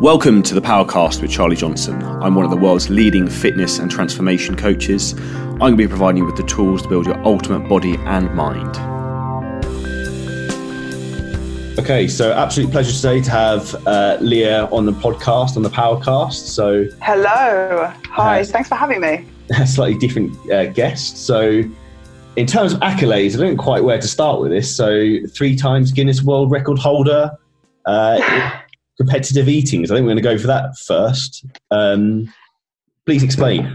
Welcome to the Powercast with Charlie Johnson. I'm one of the world's leading fitness and transformation coaches. I'm going to be providing you with the tools to build your ultimate body and mind. Okay, so absolute pleasure today to have uh, Leah on the podcast, on the Powercast. So, hello, hi, uh, thanks for having me. A slightly different uh, guest. So, in terms of accolades, I don't know quite where to start with this. So, three times Guinness World Record holder. Competitive eating. So I think we're going to go for that first. Um, please explain.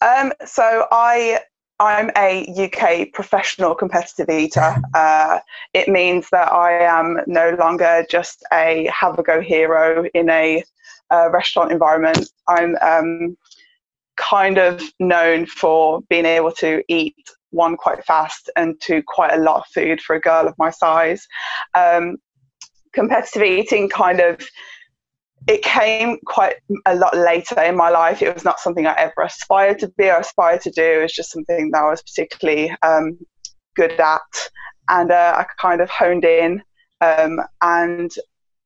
Um, so I I'm a UK professional competitive eater. Uh, it means that I am no longer just a have a go hero in a uh, restaurant environment. I'm um, kind of known for being able to eat one quite fast and two quite a lot of food for a girl of my size. Um, competitive eating kind of it came quite a lot later in my life. It was not something I ever aspired to be or aspired to do. It was just something that I was particularly um, good at. And uh, I kind of honed in. Um, and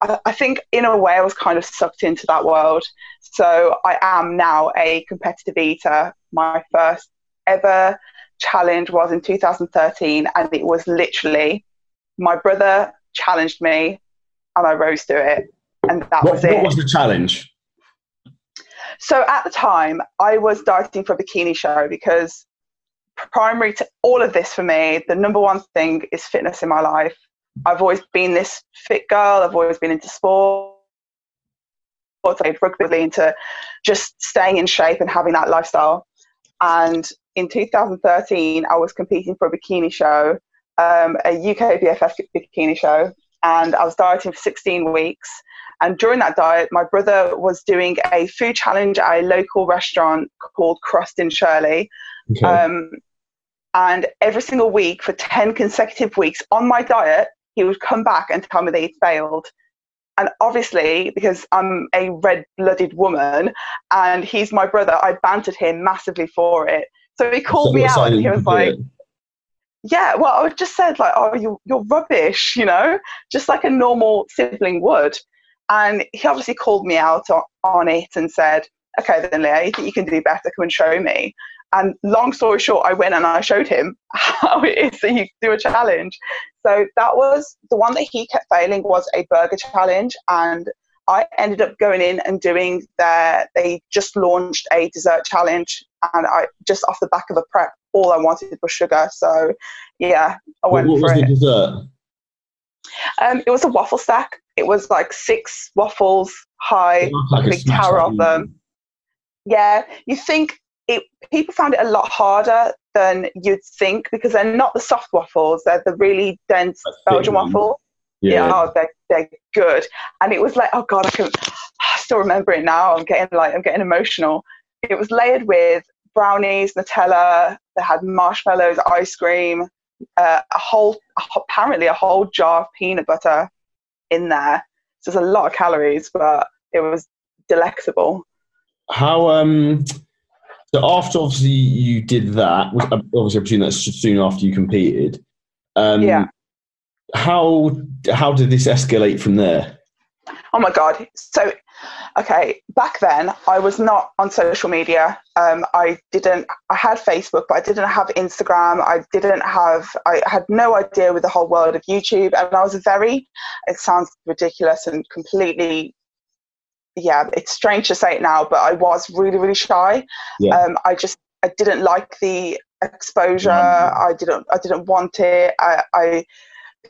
I, I, think, in a way, I was kind of sucked into that world. So I am now a competitive eater. My first ever challenge was in 2013, and it was literally my brother challenged me and I rose to it. And that what, was it. What was the challenge? So at the time, I was dieting for a bikini show because primary to all of this for me, the number one thing is fitness in my life. I've always been this fit girl. I've always been into sport. I played rugby into just staying in shape and having that lifestyle. And in 2013, I was competing for a bikini show, um, a UK BFF bikini show, and I was dieting for 16 weeks. And during that diet, my brother was doing a food challenge at a local restaurant called Crust in Shirley. Okay. Um, and every single week for 10 consecutive weeks on my diet, he would come back and tell me that he'd failed. And obviously, because I'm a red blooded woman and he's my brother, I bantered him massively for it. So he called so me out and he was like, yeah, well, I just said like, oh, you're, you're rubbish, you know, just like a normal sibling would. And he obviously called me out on, on it and said, okay, then Leah, you think you can do better? Come and show me. And long story short, I went and I showed him how it is that you do a challenge. So that was the one that he kept failing was a burger challenge. And I ended up going in and doing their, they just launched a dessert challenge. And I just off the back of a prep all I wanted was sugar. So yeah, I went what, what for was it. the dessert? Um, it was a waffle stack. It was like six waffles high, like a big tower of them. Yeah, you think it? People found it a lot harder than you'd think because they're not the soft waffles; they're the really dense Belgian waffle. Yeah, yeah oh, they're, they're good. And it was like, oh god, I can I still remember it now. I'm getting like I'm getting emotional. It was layered with brownies, Nutella. They had marshmallows, ice cream, uh, a whole apparently a whole jar of peanut butter in there. So there's a lot of calories, but it was delectable. How um. So after obviously you did that, obviously I presume that's soon after you competed. Um, yeah. How how did this escalate from there? Oh my god! So okay, back then I was not on social media. Um, I didn't. I had Facebook, but I didn't have Instagram. I didn't have. I had no idea with the whole world of YouTube, and I was very. It sounds ridiculous and completely. Yeah, it's strange to say it now, but I was really, really shy. Yeah. Um, I just I didn't like the exposure. Mm-hmm. I didn't. I didn't want it. I, I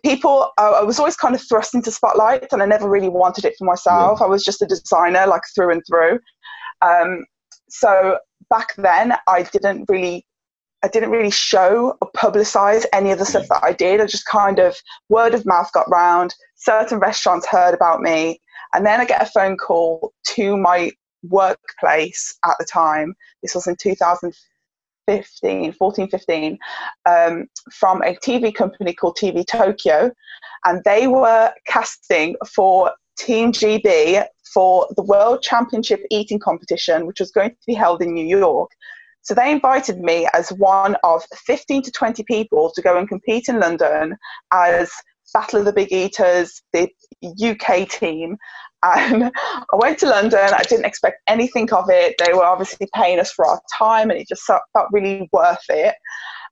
people uh, i was always kind of thrust into spotlight and i never really wanted it for myself. Yeah. i was just a designer like through and through. Um, so back then i didn't really i didn't really show or publicize any of the stuff that i did. I just kind of word of mouth got round certain restaurants heard about me and then i get a phone call to my workplace at the time. This was in 2004 15, 14, 15, um, from a TV company called TV Tokyo. And they were casting for Team GB for the World Championship Eating Competition, which was going to be held in New York. So they invited me as one of 15 to 20 people to go and compete in London as Battle of the Big Eaters. The UK team. And I went to London. I didn't expect anything of it. They were obviously paying us for our time, and it just felt really worth it.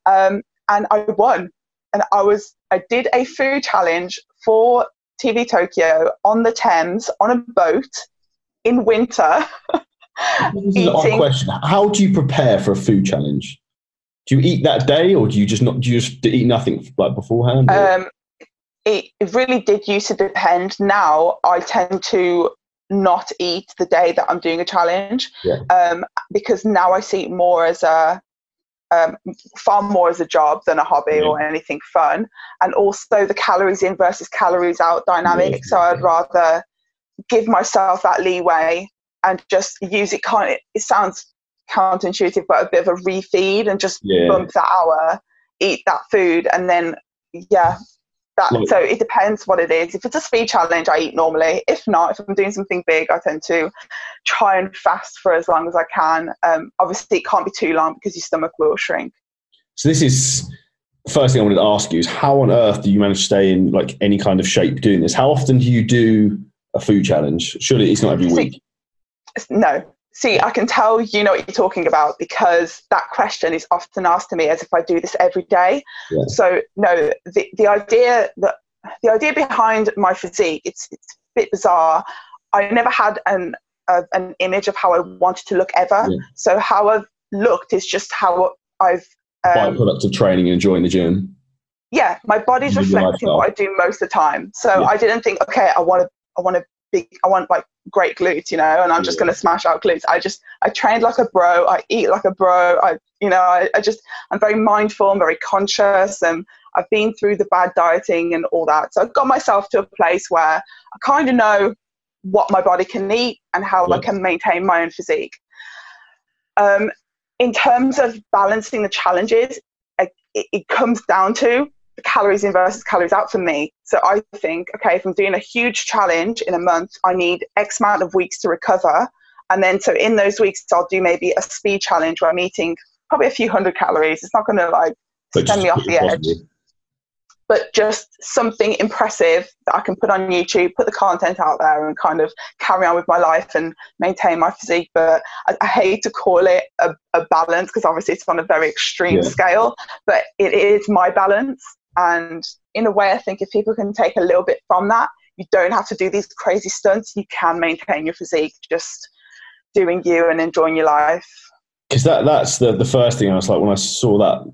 Um, and I won. And I was I did a food challenge for TV Tokyo on the Thames on a boat in winter. this is an odd question. How do you prepare for a food challenge? Do you eat that day, or do you just not? Do you just eat nothing like beforehand? Um, it, it really did used to depend. Now I tend to not eat the day that I'm doing a challenge Yeah. um, because now I see it more as a um, far more as a job than a hobby Yeah. or anything fun, and also the calories in versus calories out dynamic. Yeah, So I'd rather give myself that leeway and just use it. Kind of, it sounds counterintuitive, but a bit of a refeed and just bump that hour, eat that food, and then yeah. That, Like- so it depends what it is. If it's a speed challenge, I eat normally. If not, if I'm doing something big, I tend to try and fast for as long as I can. Um, obviously, it can't be too long because your stomach will shrink. So this is first thing I wanted to ask you is how on earth do you manage to stay in like any kind of shape doing this? How often do you do a food challenge? Surely it's not every week. No. See, I can tell you know what you're talking about because that question is often asked to me as if I do this every day. Yeah. So no, the, the idea that the idea behind my physique, it's, it's a bit bizarre. I never had an a, an image of how I wanted to look ever. Yeah. So how I've looked is just how I've um, Byproduct of training and enjoying the gym. yeah, my body's reflecting what I do most of the time. So Yeah. I didn't think, okay, I want to, I want to big, I want like great glutes, you know, and I'm just Yeah. going to smash out glutes. I just, I trained like a bro. I eat like a bro. I, you know, I, I just, I'm very mindful. I'm very conscious, and I've been through the bad dieting and all that. So I've got myself to a place where I kind of know what my body can eat and how I can maintain my own physique. Um, in terms of balancing the challenges, it, it comes down to calories in versus calories out for me. So I think, okay, if I'm doing a huge challenge in a month, I need X amount of weeks to recover. And then, so in those weeks, I'll do maybe a speed challenge where I'm eating probably a few hundred calories. It's not going to like But send me off the edge but just something impressive that I can put on YouTube, put the content out there, and kind of carry on with my life and maintain my physique. But I, I hate to call it a, a balance because obviously it's on a very extreme Yeah. scale, but it is my balance. And in a way, I think if people can take a little bit from that, you don't have to do these crazy stunts. You can maintain your physique just doing you and enjoying your life. because that that's the the first thing I was like when I saw that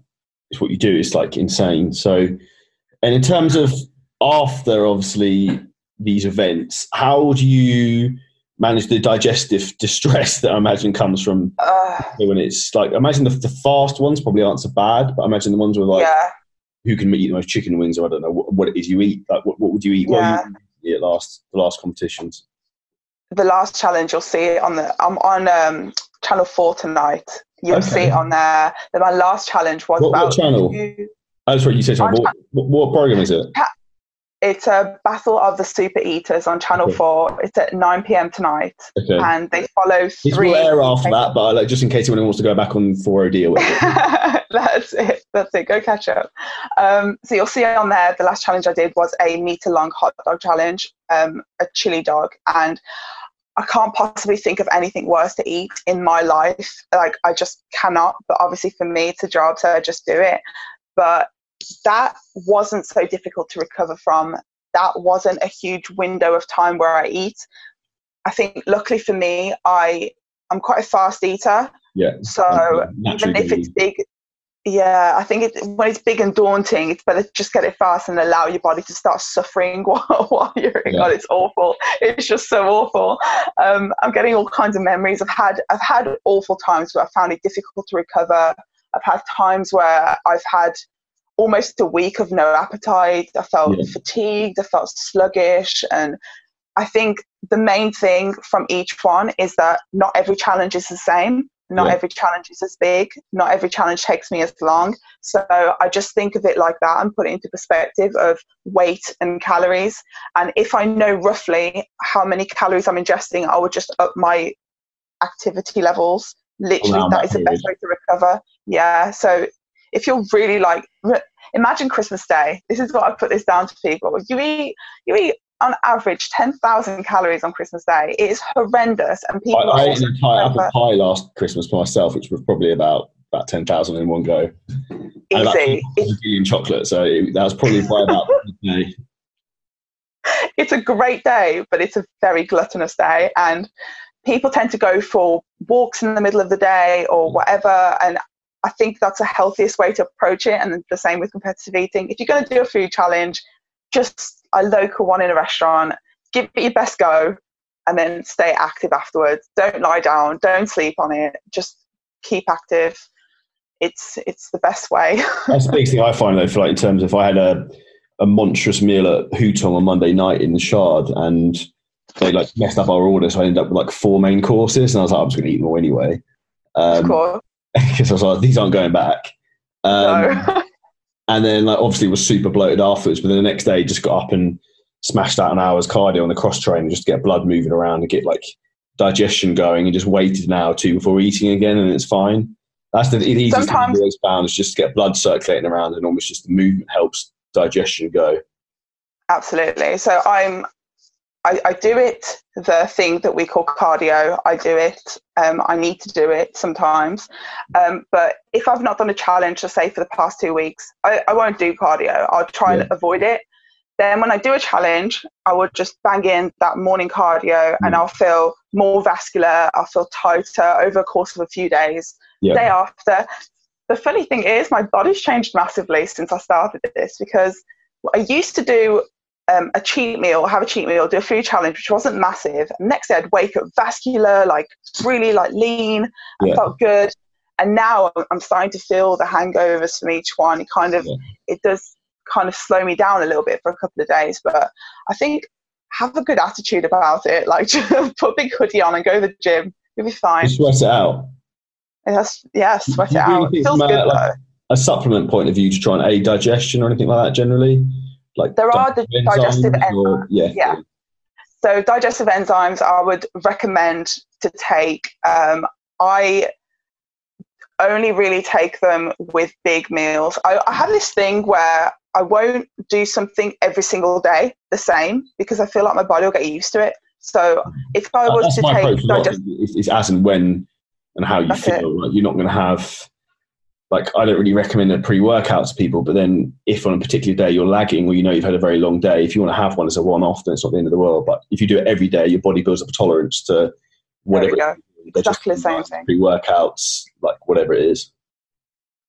is what you do. It's like insane. So, and in terms of after obviously these events, how do you manage the digestive distress that I imagine comes from Uh, when it's like imagine the, the fast ones probably aren't so bad, but I imagine the ones with like yeah. Who can eat the most chicken wings or I don't know what, what it is you eat. Like what, what would you eat? Yeah. would you eat at last the last competitions? the last challenge you'll see it on the I'm on um, channel four tonight. You'll Okay. see it on there. My last challenge was What- what about channel? two- Oh, sorry, you said sorry, what, what, what program is it? It's a battle of the super eaters on channel Okay. four. It's at nine PM tonight, Okay. and they follow three. will air after that, but like, just in case anyone wants to go back on 4OD or whatever. That's it. That's it. Go catch up. Um, so you'll see on there. The last challenge I did was a meter long hot dog challenge, um, a chili dog, and I can't possibly think of anything worse to eat in my life. Like I just cannot. But obviously for me, it's a job, so I just do it. But that wasn't so difficult to recover from. That wasn't a huge window of time where I eat. I think luckily for me, I I'm quite a fast eater. yeah. So even if it's big, yeah, I think it, when it's big and daunting, it's better to just get it fast and allow your body to start suffering while, while you're in. Yeah. God, it's awful. It's just so awful. Um, I'm getting all kinds of memories. I've had I've had awful times where I found it difficult to recover. I've had times where I've had almost a week of no appetite. I felt Yeah. fatigued. I felt sluggish, and I think the main thing from each one is that not every challenge is the same. Not Yeah. every challenge is as big. Not every challenge takes me as long. So I just think of it like that and put it into perspective of weight and calories. And if I know roughly how many calories I'm ingesting, I would just up my activity levels. Literally, that that is the best way to recover. Yeah. So if you're really like, imagine Christmas Day. This is what I put this down to people. You eat, you eat on average 10,000 calories on Christmas Day. It is horrendous. And people I, I ate an entire apple pie last Christmas for myself, which was probably about about 10,000 in one go. Easy. And chocolate, so it, that was probably by about day. It's a great day, but it's a very gluttonous day. And people tend to go for walks in the middle of the day or mm. whatever. And I think that's the healthiest way to approach it. And the same with competitive eating. If you're going to do a food challenge, just a local one in a restaurant, give it your best go, and then stay active afterwards. Don't lie down, don't sleep on it, just keep active. It's it's the best way. That's the biggest thing I find though, for like in terms of if I had a a monstrous meal at Hutong on Monday night in the Shard and they like messed up our order, so I ended up with like four main courses, and I was like, I'm just going to eat them all anyway. Um, because I was like, these aren't going back. Um, no. and then like obviously was super bloated afterwards, but then the next day just got up and smashed out an hour's cardio on the cross train just to get blood moving around and get like digestion going, and just waited an hour or two before eating again, and it's fine. That's the easiest Sometimes, thing found is just to get blood circulating around, and almost just the movement helps digestion go. Absolutely. So I'm I, I, do it the thing that we call cardio. I do it. Um, I need to do it sometimes. Um, but if I've not done a challenge, let's say for the past two weeks, I, I won't do cardio. I'll try yeah. and avoid it. Then when I do a challenge, I would just bang in that morning cardio, mm. and I'll feel more vascular. I'll feel tighter over the course of a few days. Yeah. Day after, the funny thing is, my body's changed massively since I started this because I used to do um, a cheat meal, have a cheat meal, do a food challenge, which wasn't massive. And next day I'd wake up vascular, like really like lean, and yeah. felt good. And now I'm starting to feel the hangovers from each one. It kind of, yeah. it does kind of slow me down a little bit for a couple of days. But I think have a good attitude about it. Like put a big hoodie on and go to the gym. You'll be fine. You sweat it out. Yes, yeah, sweat it out. It feels good like, A supplement point of view to try and aid digestion or anything like that generally? Like there are the digestive enzymes. Or, yeah. yeah. So digestive enzymes, I would recommend to take. Um, I only really take them with big meals. I, I have this thing where I won't do something every single day the same because I feel like my body will get used to it. So if I was uh, to take digest- it's, it's, as and when and how you feel. Like you're not going to have like I don't really recommend a pre-workout to people, but then if on a particular day you're lagging or you know you've had a very long day, if you want to have one as a one-off, then it's not the end of the world. But if you do it every day, your body builds up a tolerance to whatever. There we go. Exactly the same thing. Pre-workouts, like whatever it is.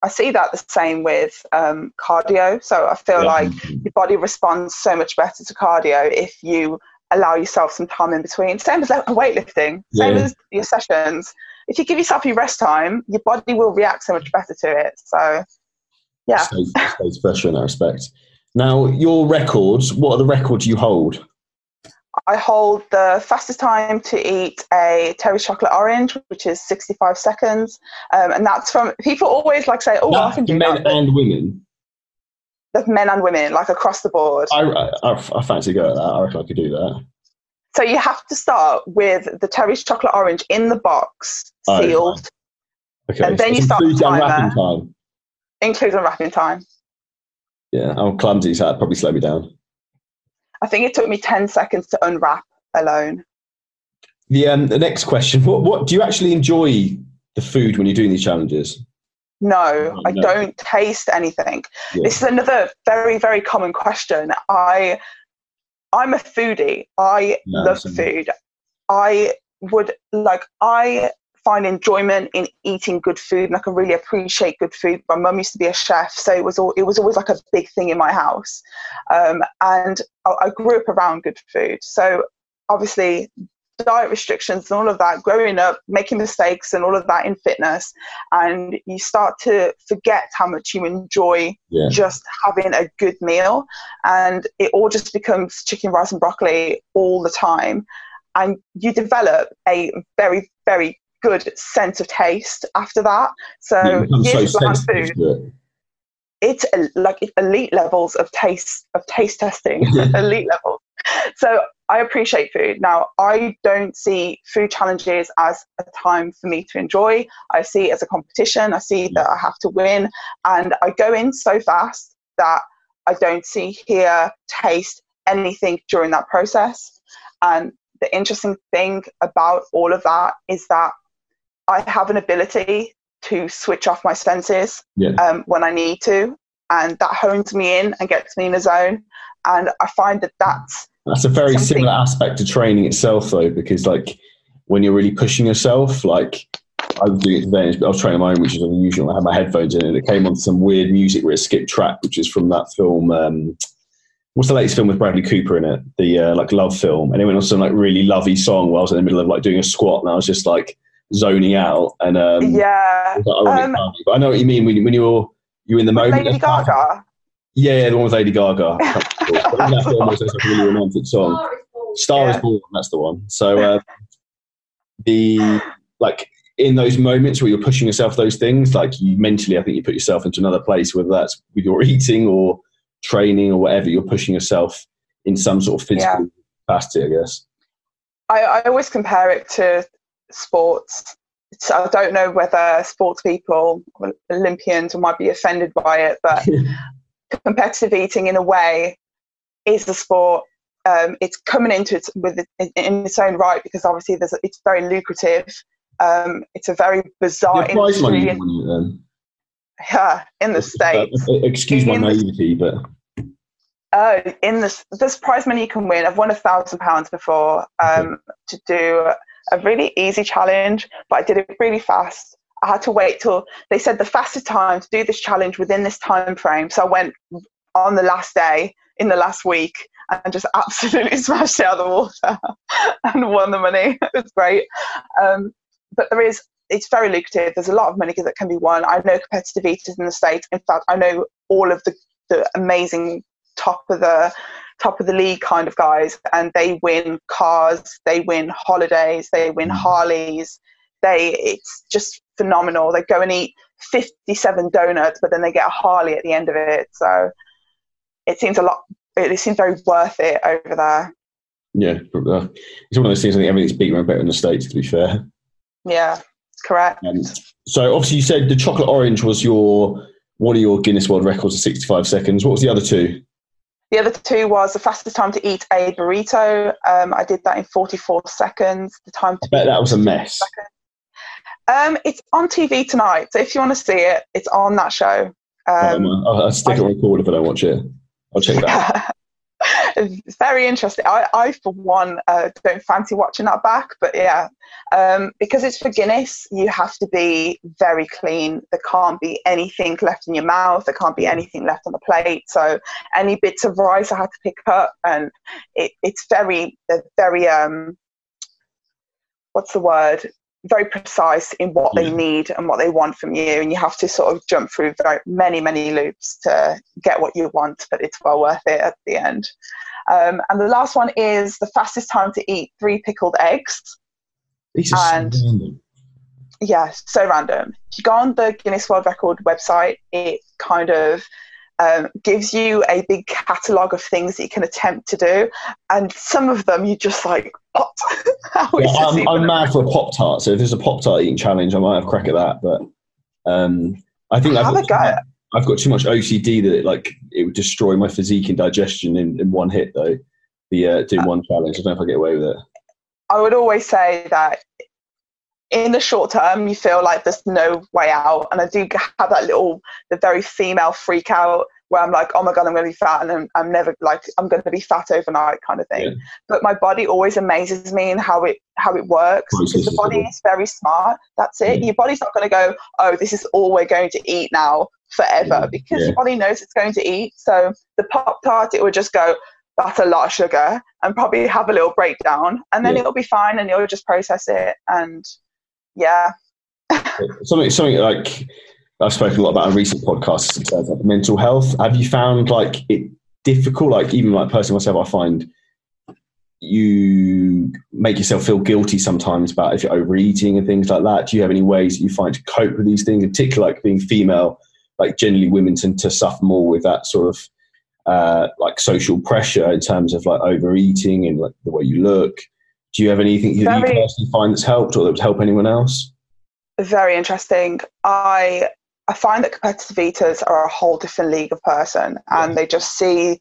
I see that the same with um, cardio. So I feel yeah. like your body responds so much better to cardio if you allow yourself some time in between. Same as weightlifting, same yeah. as your sessions if you give yourself your rest time, your body will react so much better to it. So, yeah. Stays, stays fresher in that respect. Now, your records, what are the records you hold? I hold the fastest time to eat a Terry's chocolate orange, which is 65 seconds. Um, and that's from people always like say, oh, well, I can do men that. and women. The men and women, like across the board. I, I, I fancy go at that. I reckon I could do that. So you have to start with the Terry's chocolate orange in the box, sealed. Oh, okay. And then so you start the timer. Wrapping time. Includes unwrapping time. Yeah, I'm clumsy, so that'd probably slow me down. I think it took me 10 seconds to unwrap alone. The, um, the next question what, what do you actually enjoy the food when you're doing these challenges? No, oh, I don't taste anything. Yeah. This is another very, very common question. I I'm a foodie. I no, love food. I would like I find enjoyment in eating good food and I can really appreciate good food. My mum used to be a chef, so it was all, it was always like a big thing in my house. Um, and I, I grew up around good food. So obviously diet restrictions and all of that growing up making mistakes and all of that in fitness and you start to forget how much you enjoy yeah. just having a good meal and it all just becomes chicken rice and broccoli all the time and you develop a very very good sense of taste after that so years so food it's like elite levels of taste of taste testing elite level. so I appreciate food. Now, I don't see food challenges as a time for me to enjoy. I see it as a competition. I see that I have to win. And I go in so fast that I don't see, hear, taste anything during that process. And the interesting thing about all of that is that I have an ability to switch off my senses Yeah. um, when I need to, and that hones me in and gets me in a zone. And I find that that's That's a very Something- similar aspect to training itself, though, because like when you're really pushing yourself, like I was doing it today. I was training my own, which is unusual. I had my headphones in, and it came on some weird music where it skipped track, which is from that film. Um, what's the latest film with Bradley Cooper in it? The uh, like love film, and it went on some like really lovey song while I was in the middle of like doing a squat, and I was just like zoning out. And um, yeah. like, ironic Um, timing. but I know what you mean when, you- when you're you're in the moment. Lady Gaga. Yeah, yeah, the one with Lady Gaga. I think that film was just a really romantic song. Star is Yeah. Born, that's the one. So uh, the like in those moments where you're pushing yourself those things, like you mentally, I think you put yourself into another place, whether that's with your eating or training or whatever. You're pushing yourself in some sort of physical capacity, I guess. I, I always compare it to sports. It's, I don't know whether sports people, Olympians, might be offended by it, but competitive eating, in a way, is a sport. Um, it's coming into it with it in, in its own right because obviously there's, it's very lucrative. Um, it's a very bizarre Yeah, prize money industry then. yeah, in the states. Uh, excuse my In naivety, but Oh, in this, this prize money you can win. I've won a thousand pounds before um, to do a really easy challenge, but I did it really fast. I had to wait till they said the fastest time to do this challenge within this time frame. So I went on the last day in the last week and just absolutely smashed it out of the water and won the money. It was great. Um, but there is, it's very lucrative. There's a lot of money that can be won. I know competitive eaters in the States. In fact, I know all of the, the amazing top of the top of the league kind of guys and they win cars they win holidays they win Mm. harleys they it's just phenomenal they go and eat 57 donuts but then they get a harley at the end of it so it seems a lot it seems very worth it over there yeah, uh, it's one of those things. I think everything's bigger and better in the states. To be fair. yeah correct Um, so obviously you said the chocolate orange was your one of your Guinness World Records of 65 seconds. What was the other two? The other two was the fastest time to eat a burrito um, i did that in 44 seconds the time to I bet that was a mess. Um, it's on TV tonight, so if you want to see it, it's on that show. Um, Um, I'll, I'll stick it on record if I don't watch it. I'll check that. very interesting. I, I for one, uh, don't fancy watching that back, but yeah, um, because it's for Guinness, you have to be very clean. There can't be anything left in your mouth. There can't be anything left on the plate. So any bits of rice I had to pick up, and it, it's very, very um, what's the word? Very precise in what they need and what they want from you, and you have to sort of jump through very many, many loops to get what you want. But it's well worth it at the end. Um, and the last one is the fastest time to eat three pickled eggs. These are so And- random. Yeah, so random. If you go on the Guinness World Record website, it kind of um, gives you a big catalogue of things that you can attempt to do, and some of them you just like, is Yeah, I'm, I'm mad for a Pop Tart. So if there's a Pop Tart eating challenge, I might have a crack at that. But um, I think I've got, a go. too much, I've got too much OCD that it, like it would destroy my physique and digestion in, in one hit. Though the uh, doing one challenge, I don't know if I get away with it. I would always say that in the short term, you feel like there's no way out. And I do have that little, the very female freak out where I'm like, oh my God, I'm going to be fat and I'm, I'm never like, I'm going to be fat overnight kind of thing. Yeah. But my body always amazes me in how it, how it works. Because the body is very smart. That's it. Yeah. Your body's not going to go, oh, this is all we're going to eat now forever Yeah. because your body knows it's going to eat. So the Pop Tart, it would just go, that's a lot of sugar and probably have a little breakdown and then it'll be fine and you'll just process it and yeah something something like I've spoken a lot about in recent podcasts in terms of mental health. Have you found like it difficult? Like even like personally myself, I find you make yourself feel guilty sometimes about if you're overeating and things like that. Do you have any ways that you find to cope with these things? In particular, like being female, like generally women tend to suffer more with that sort of uh, like social pressure in terms of like overeating and like the way you look. Do you have anything that you personally find that's helped or that would help anyone else? very interesting i i find that competitive eaters are a whole different league of person and they just see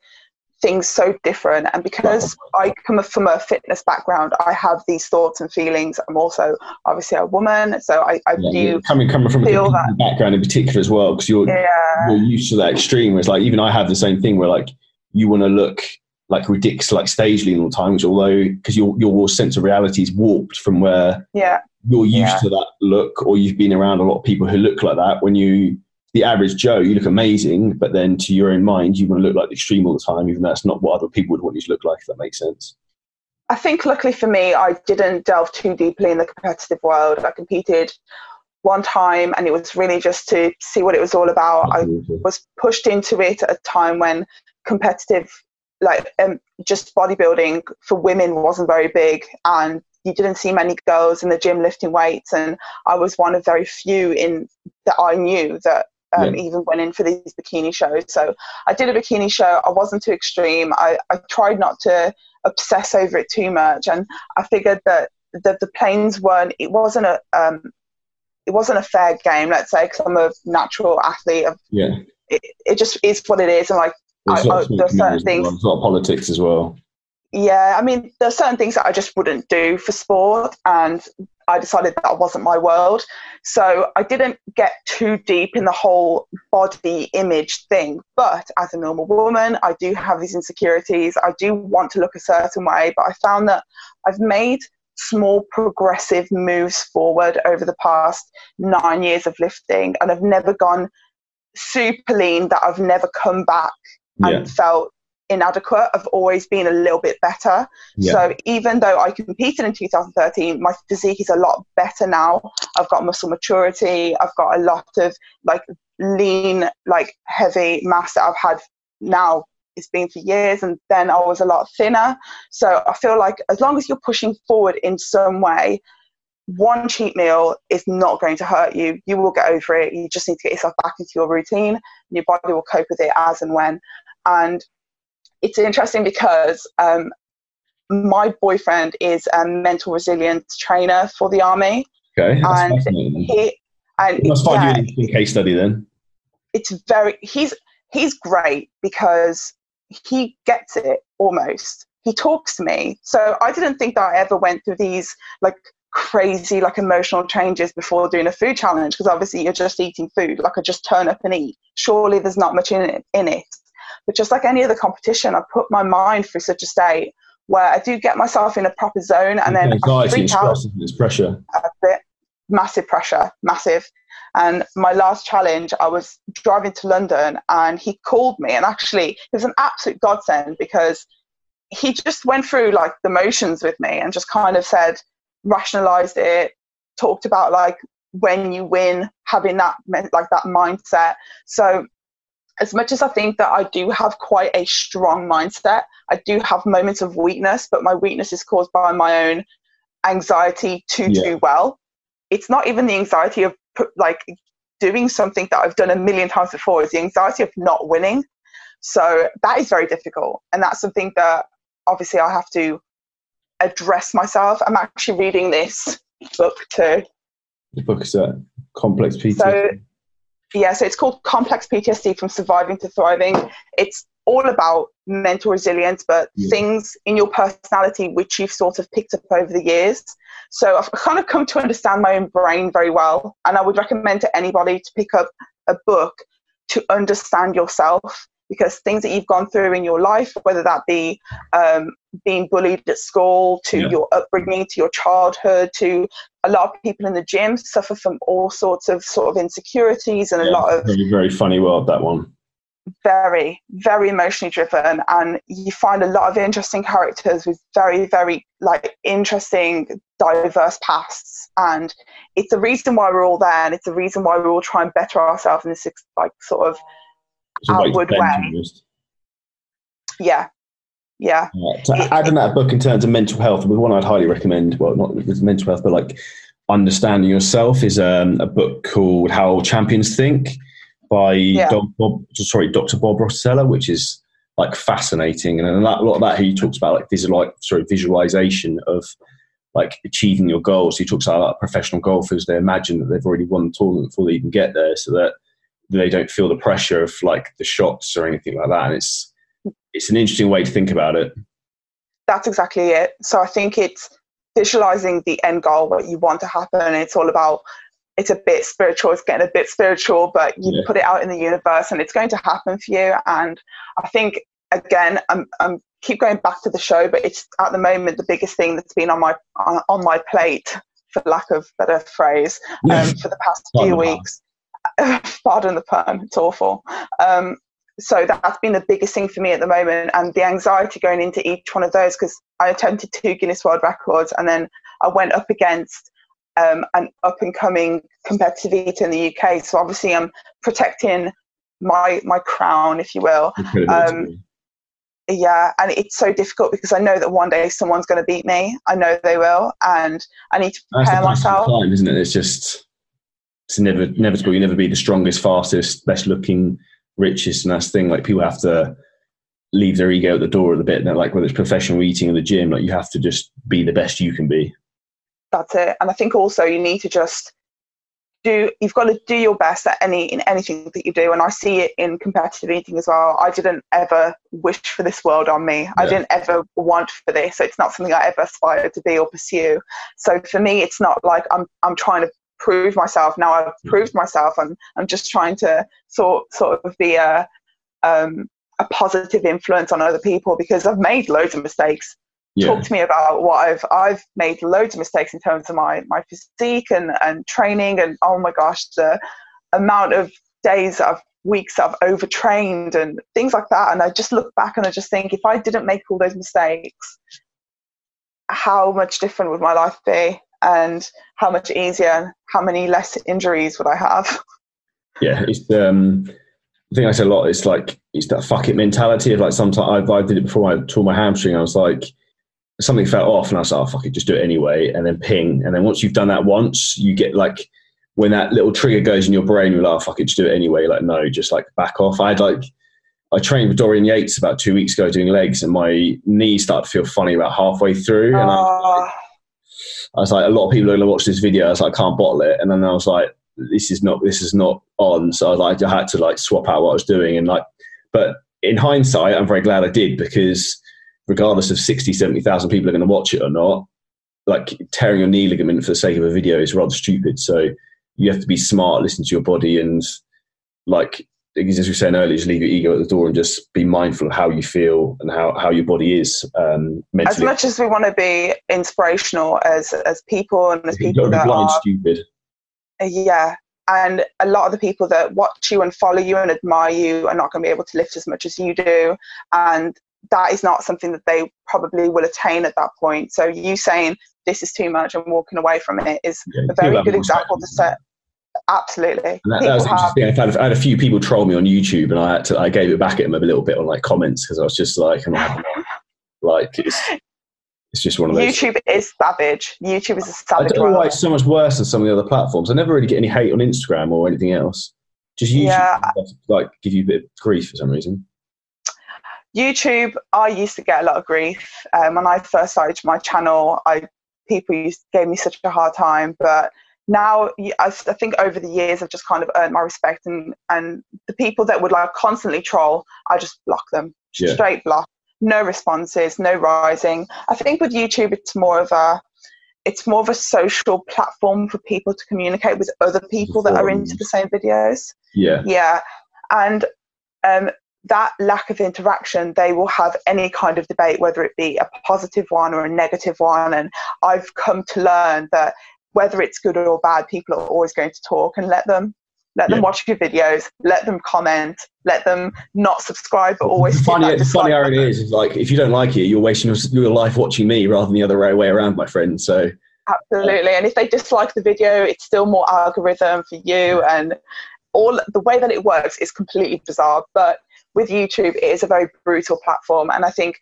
things so different. And because I come from a fitness background, I have these thoughts and feelings. I'm also obviously a woman, so I, I yeah, do coming coming from a that. background in particular as well, because you're yeah. you're used to that extreme. It's like even I have the same thing where like you want to look like ridiculous, like stage lean all the time, which although because your your sense of reality is warped from where yeah you're used yeah. to that look, or you've been around a lot of people who look like that. When you the average Joe, you look amazing, but then to your own mind, you want to look like the extreme all the time, even though that's not what other people would want you to look like. If that makes sense. I think luckily for me, I didn't delve too deeply in the competitive world. I competed one time and it was really just to see what it was all about. I was pushed into it at a time when competitive like um, just bodybuilding for women wasn't very big and you didn't see many girls in the gym lifting weights and i was one of very few in that i knew that um, yeah. even went in for these bikini shows so i did a bikini show i wasn't too extreme i, I tried not to obsess over it too much and i figured that the, the planes weren't it wasn't a um, it wasn't a fair game let's say because i'm a natural athlete of, yeah it, it just is what it is and like I, I, there's certain things. There's a lot of politics as well. Yeah, I mean, there are certain things that I just wouldn't do for sport, and I decided that wasn't my world. So I didn't get too deep in the whole body image thing. But as a normal woman, I do have these insecurities. I do want to look a certain way, but I found that I've made small progressive moves forward over the past nine years of lifting, and I've never gone super lean that I've never come back and yeah. felt inadequate. I've always been a little bit better. Yeah. So even though I competed in 2013, my physique is a lot better now. I've got muscle maturity. I've got a lot of like lean, like heavy mass that I've had now. It's been for years, and then I was a lot thinner. So I feel like as long as you're pushing forward in some way, one cheat meal is not going to hurt you. You will get over it. You just need to get yourself back into your routine, and your body will cope with it as and when. And it's interesting because um, my boyfriend is a mental resilience trainer for the army. Okay, and he and you must find yeah, you an interesting case study then. It's very he's he's great because he gets it almost. He talks to me, so I didn't think that I ever went through these like crazy like emotional changes before doing a food challenge because obviously you're just eating food like I just turn up and eat. Surely there's not much in it in it. But just like any other competition, I put my mind through such a state where I do get myself in a proper zone and then anxiety I freak out. It's pressure. A bit, massive pressure, massive. And my last challenge, I was driving to London and he called me and actually it was an absolute godsend because he just went through like the motions with me and just kind of said, rationalized it, talked about like when you win, having that like that mindset. So as much as I think that I do have quite a strong mindset, I do have moments of weakness, but my weakness is caused by my own anxiety to yeah. do well. It's not even the anxiety of like doing something that I've done a million times before, it's the anxiety of not winning. So that is very difficult. And that's something that obviously I have to address myself. I'm actually reading this book too. The book is a complex piece. So yeah, so it's called Complex PTSD from Surviving to Thriving. It's all about mental resilience, but yeah. things in your personality which you've sort of picked up over the years. So I've kind of come to understand my own brain very well, and I would recommend to anybody to pick up a book to understand yourself because things that you've gone through in your life, whether that be um, being bullied at school, to yeah. your upbringing, to your childhood, to a lot of people in the gym suffer from all sorts of sort of insecurities and yeah, a lot of very, very funny world that one. Very, very emotionally driven, and you find a lot of interesting characters with very, very like interesting, diverse pasts, and it's the reason why we're all there, and it's the reason why we all try and better ourselves in this like sort of outward way. Yeah, yeah. So it, adding that book in terms of mental health, but one I'd highly recommend. Well, not mental health, but like understanding yourself is um, a book called How Champions Think by yeah. Bob, sorry, Dr. Bob Rotella, which is like fascinating. And a lot of that he talks about like visual, like, sorry, visualization of like achieving your goals. He talks about like, professional golfers. They imagine that they've already won the tournament before they even get there, so that they don't feel the pressure of like the shots or anything like that. And it's it's an interesting way to think about it. That's exactly it. So I think it's visualizing the end goal, what you want to happen. It's all about, it's a bit spiritual, it's getting a bit spiritual, but you yeah. put it out in the universe and it's going to happen for you. And I think, again, I'm, I'm keep going back to the show, but it's at the moment the biggest thing that's been on my on, on my plate, for lack of better phrase, um, for the past few weeks. Pardon the pun, it's awful. Um, so that's been the biggest thing for me at the moment, and the anxiety going into each one of those because I attempted two Guinness World Records, and then I went up against um, an up and coming competitive eater in the UK. So obviously, I'm protecting my my crown, if you will. Um, yeah, and it's so difficult because I know that one day someone's going to beat me. I know they will, and I need to prepare myself. Time, isn't it? It's just it's never inevitable. You never be the strongest, fastest, best looking, richest, and that's the thing. Like people have to leave their ego at the door a bit. And like whether it's professional eating in the gym, like you have to just be the best you can be. That's it. And I think also you need to just do you've got to do your best at any in anything that you do and i see it in competitive eating as well i didn't ever wish for this world on me yeah. i didn't ever want for this so it's not something i ever aspired to be or pursue so for me it's not like i'm i'm trying to prove myself. Now i've proved myself and i'm just trying to sort sort of be a um, a positive influence on other people because i've made loads of mistakes. Yeah. talk to me about what I've I've made loads of mistakes in terms of my my physique and and training and oh my gosh the amount of days of weeks I've overtrained and things like that. And I just look back and I just think if I didn't make all those mistakes how much different would my life be and how much easier how many less injuries would I have yeah it's um I think I say a lot. It's like it's that fuck it mentality of like sometimes I, I did it before I tore my hamstring. I was like, something fell off and I was like, oh, fuck it, just do it anyway. And then ping. And then once you've done that once, you get like, when that little trigger goes in your brain, you're like, oh, fuck it, just do it anyway. Like, no, just like back off. I had like, I trained with Dorian Yates about two weeks ago doing legs and my knee started to feel funny about halfway through. And I, I was like, a lot of people are going to watch this video. I was like, I can't bottle it. And then I was like, this is not, this is not on. So I was like, I had to like swap out what I was doing. And like, but in hindsight, I'm very glad I did because regardless of 60, 70,000 people are going to watch it or not, like tearing your knee ligament for the sake of a video is rather stupid. So you have to be smart, listen to your body, and like as we were saying earlier, just leave your ego at the door and just be mindful of how you feel and how, how your body is um, mentally. As much as we want to be inspirational as as people and as people that blind, are stupid. Yeah, and a lot of the people that watch you and follow you and admire you are not going to be able to lift as much as you do and that is not something that they probably will attain at that point. So you saying this is too much and walking away from it is yeah, a very good example to set. Absolutely. That, that, was have, interesting. I had, I had, a few people troll me on YouTube, and I had to, I gave it back at them a little bit on like comments because I was just like, like, like it's, it's just one of those. YouTube is savage. YouTube is a savage. I don't know why it's so much worse than some of the other platforms. I never really get any hate on Instagram or anything else. Just YouTube, yeah. like give you a bit of grief for some reason. YouTube, I used to get a lot of grief um, when I first started my channel. I people used gave me such a hard time, but now I, think over the years I've just kind of earned my respect, and and the people that would like constantly troll, I just block them, yeah. straight block, no responses, no rising. I think with YouTube, it's more of a it's more of a social platform for people to communicate with other people that are into the same videos. Yeah. Yeah. And um, that lack of interaction, they will have any kind of debate, whether it be a positive one or a negative one. And I've come to learn that whether it's good or bad, people are always going to talk and let them. Let yeah. them watch your videos. Let them comment. Let them not subscribe, but always. The funny, the funny irony is, is, like if you don't like it, you're wasting your, your life watching me rather than the other way around, my friend. So absolutely. And if they dislike the video, it's still more algorithm for you, and all the way that it works is completely bizarre. But with YouTube, it is a very brutal platform. And I think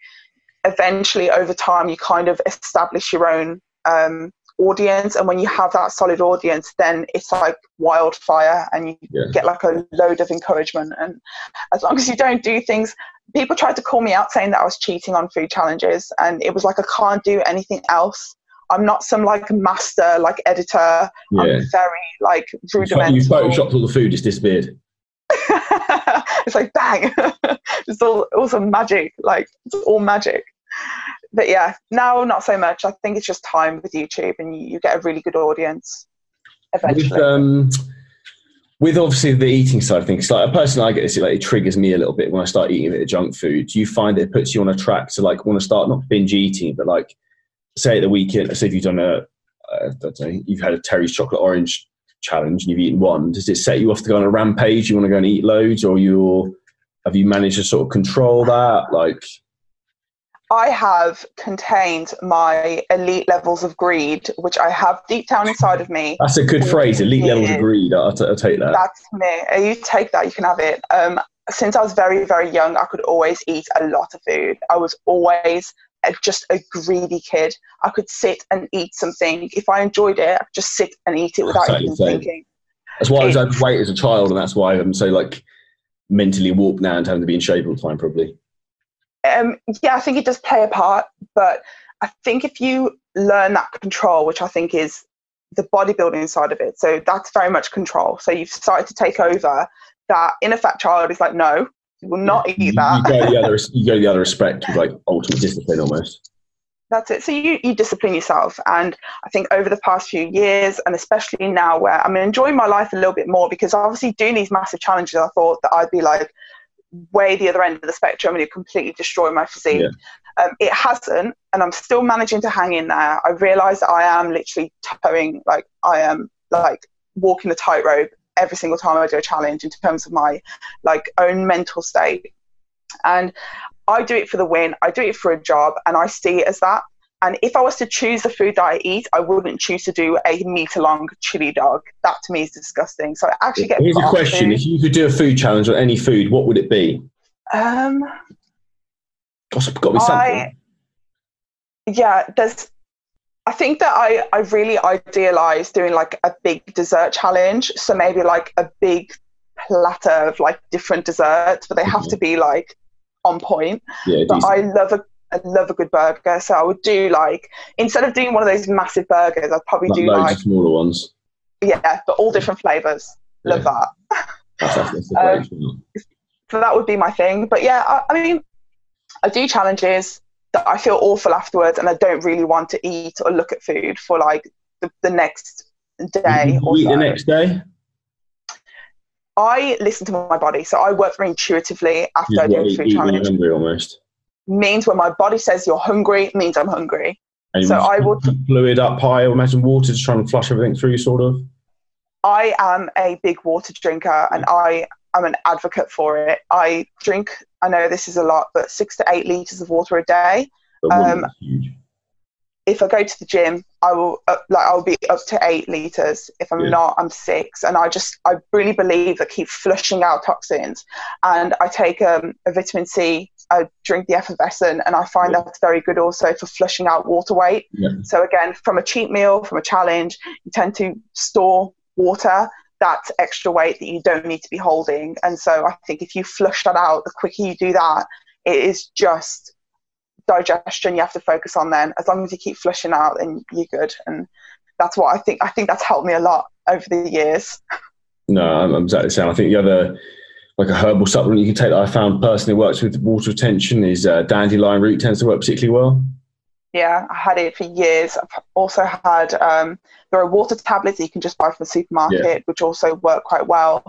eventually over time, you kind of establish your own um, audience. And when you have that solid audience, then it's like wildfire and you yeah. get like a load of encouragement. And as long as you don't do things, people tried to call me out saying that I was cheating on food challenges. And it was like, I can't do anything else. I'm not some like master, like editor. Yeah. I'm very like rudimental. You photoshopped all the food, it's disappeared. it's like bang, it's all also magic. Like it's all magic. But yeah, now not so much. I think it's just time with YouTube, and you, you get a really good audience eventually. With, um, with obviously the eating side of things, like a person I get this, like it triggers me a little bit when I start eating a bit of junk food. Do you find it puts you on a track to like want to start not binge eating, but like say at the weekend, say if you've done a, uh, I don't know, you've had a Terry's chocolate orange challenge and you've eaten one, does it set you off to go on a rampage? You want to go and eat loads, or you're have you managed to sort of control that? Like, I have contained my elite levels of greed, which I have deep down inside of me. That's a good phrase, elite levels of greed. I'll, t- I'll take that. That's me. You take that, you can have it. Um, since I was very, very young, I could always eat a lot of food. I was always a, just a greedy kid. I could sit and eat something. If I enjoyed it, I could just sit and eat it without even thinking. That's why I was overweight as a child, and that's why I'm so like mentally warped now and having to be in shape all the time, probably. Um, yeah, I think it does play a part, but I think if you learn that control, which I think is the bodybuilding side of it, so that's very much control. So you've started to take over that inner fat child is like, no, you will not eat you, that. You go the other, you go the other respect with like ultimate discipline almost. That's it. So you, you discipline yourself. And I think over the past few years, and especially now where I'm enjoying my life a little bit more because obviously doing these massive challenges, I thought that I'd be like way the other end of the spectrum and it completely destroy my physique. Yeah. Um, it hasn't, and I'm still managing to hang in there. I realise that I am literally towing, like I am like walking the tightrope every single time I do a challenge in terms of my like own mental state. And I do it for the win. I do it for a job, and I see it as that. And if I was to choose the food that I eat, I wouldn't choose to do a meter long chili dog. That to me is disgusting. So I actually get. Here's a question. If you could do a food challenge on any food, what would it be? Um, Gosh, got to be something. Yeah, there's. I think that I I really idealize doing like a big dessert challenge. So maybe like a big platter of like different desserts, but they have mm-hmm. to be like on point. Yeah, but I love a I love a good burger, so I would do like instead of doing one of those massive burgers, I'd probably like do loads like of smaller ones. Yeah, but all different flavors. Love yeah. that. That's, that's um, so that would be my thing. But yeah, I, I, mean, I do challenges that I feel awful afterwards, and I don't really want to eat or look at food for like the, the next day. or eat so. the next day. I listen to my body, so I work very intuitively after I do a food challenge. Hungry almost. Means when my body says you're hungry, means I'm hungry. And so I would fluid up high. I imagine water to try and flush everything through, sort of. I am a big water drinker, and I am an advocate for it. I drink. I know this is a lot, but six to eight liters of water a day. Um, if I go to the gym, I will uh, like I'll be up to eight liters. If I'm yeah. not, I'm six. And I just I really believe that keep flushing out toxins. And I take um, a vitamin C. I drink the effervescent, and I find yeah. that's very good also for flushing out water weight. Yeah. So again, from a cheat meal, from a challenge, you tend to store water. That extra weight that you don't need to be holding. And so I think if you flush that out, the quicker you do that, it is just digestion you have to focus on then. As long as you keep flushing out, then you're good. And that's what I think. I think that's helped me a lot over the years. No, I'm, exactly the same. I think the other, like a herbal supplement you can take that I found personally works with water retention is uh, dandelion root tends to work particularly well. Yeah, I had it for years. I've also had um, there are water tablets that you can just buy from the supermarket, yeah. which also work quite well.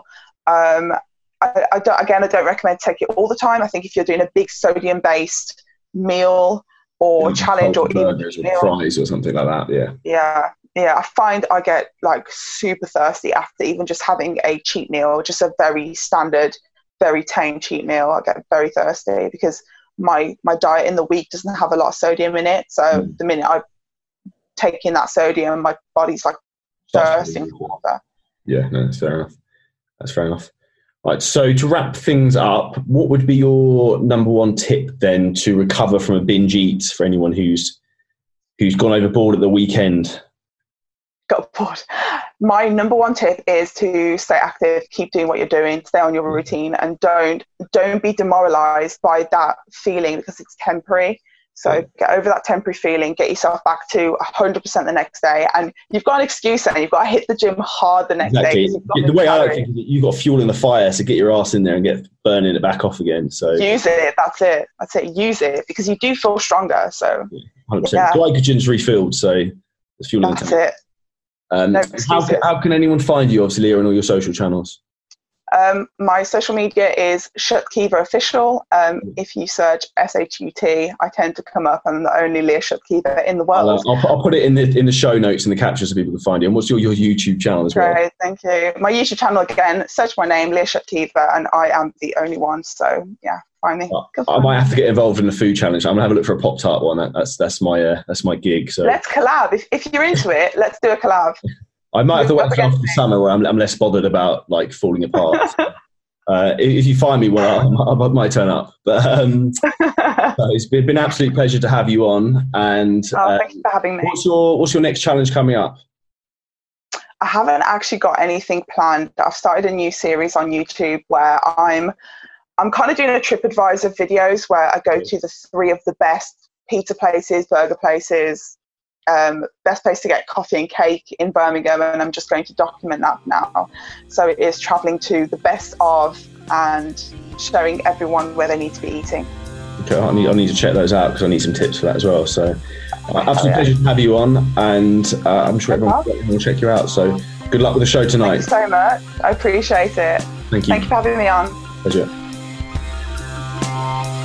Um, I, I don't, again, I don't recommend take it all the time. I think if you're doing a big sodium based meal or yeah, challenge or even meal. fries or something like that. Yeah. Yeah. Yeah, I find I get like super thirsty after even just having a cheat meal, just a very standard, very tame cheat meal. I get very thirsty because my my diet in the week doesn't have a lot of sodium in it. So mm. the minute I take in that sodium, my body's like thirsting for water. Yeah, no, that's fair enough. That's fair enough. Right. So to wrap things up, what would be your number one tip then to recover from a binge eat for anyone who's who's gone overboard at the weekend? Got bored. My number one tip is to stay active, keep doing what you're doing, stay on your mm-hmm. routine, and don't don't be demoralized by that feeling because it's temporary. So mm-hmm. get over that temporary feeling, get yourself back to 100% the next day, and you've got an excuse then. You've got to hit the gym hard the next Exactly. day. The way I like it is you've got fuel in the fire, so get your ass in there and get burning it back off again. So use it. That's it. That's it. Use it because you do feel stronger. So 100%. Yeah. Glycogen's refilled, so there's fuel in the that's tank. it. Um, how, can, how can anyone find you, obviously, Leah, on all your social channels? Um, my social media is Shutkever Official. Um, if you search S H U T, I tend to come up. I'm the only Leah Shut Kiva in the world. I'll, put- I'll put it in the in the show notes in the caption so people can find you. And what's your, your YouTube channel as well? Great, thank you. My YouTube channel again, search my name, Leah Shutkever, and I am the only one. So yeah, find me. Go I might have to get involved in the food challenge. I'm gonna have a look for a pop tart one. That, that's that's my uh, that's my gig. So Let's collab. If, if you're into it, let's do a collab. I might have to wait after the summer where I'm, I'm less bothered about like falling apart. uh, if, if you find me, well, I, I might turn up. But um, it's been, been an absolute pleasure to have you on. And oh, uh, thank you for having me. what's your what's your next challenge coming up? I haven't actually got anything planned. I've started a new series on YouTube where I'm I'm kind of doing a TripAdvisor videos where I go to the three of the best pizza places, burger places, um, best place to get coffee and cake in Birmingham, and I'm just going to document that now. So it is traveling to the best of and showing everyone where they need to be eating. Okay, I need I need to check those out because I need some tips for that as well. So, uh, absolute yeah. pleasure to have you on, and uh, I'm sure everyone will check you out. So, good luck with the show tonight. Thank you so much. I appreciate it. Thank you. Thank you for having me on. Pleasure. Bye.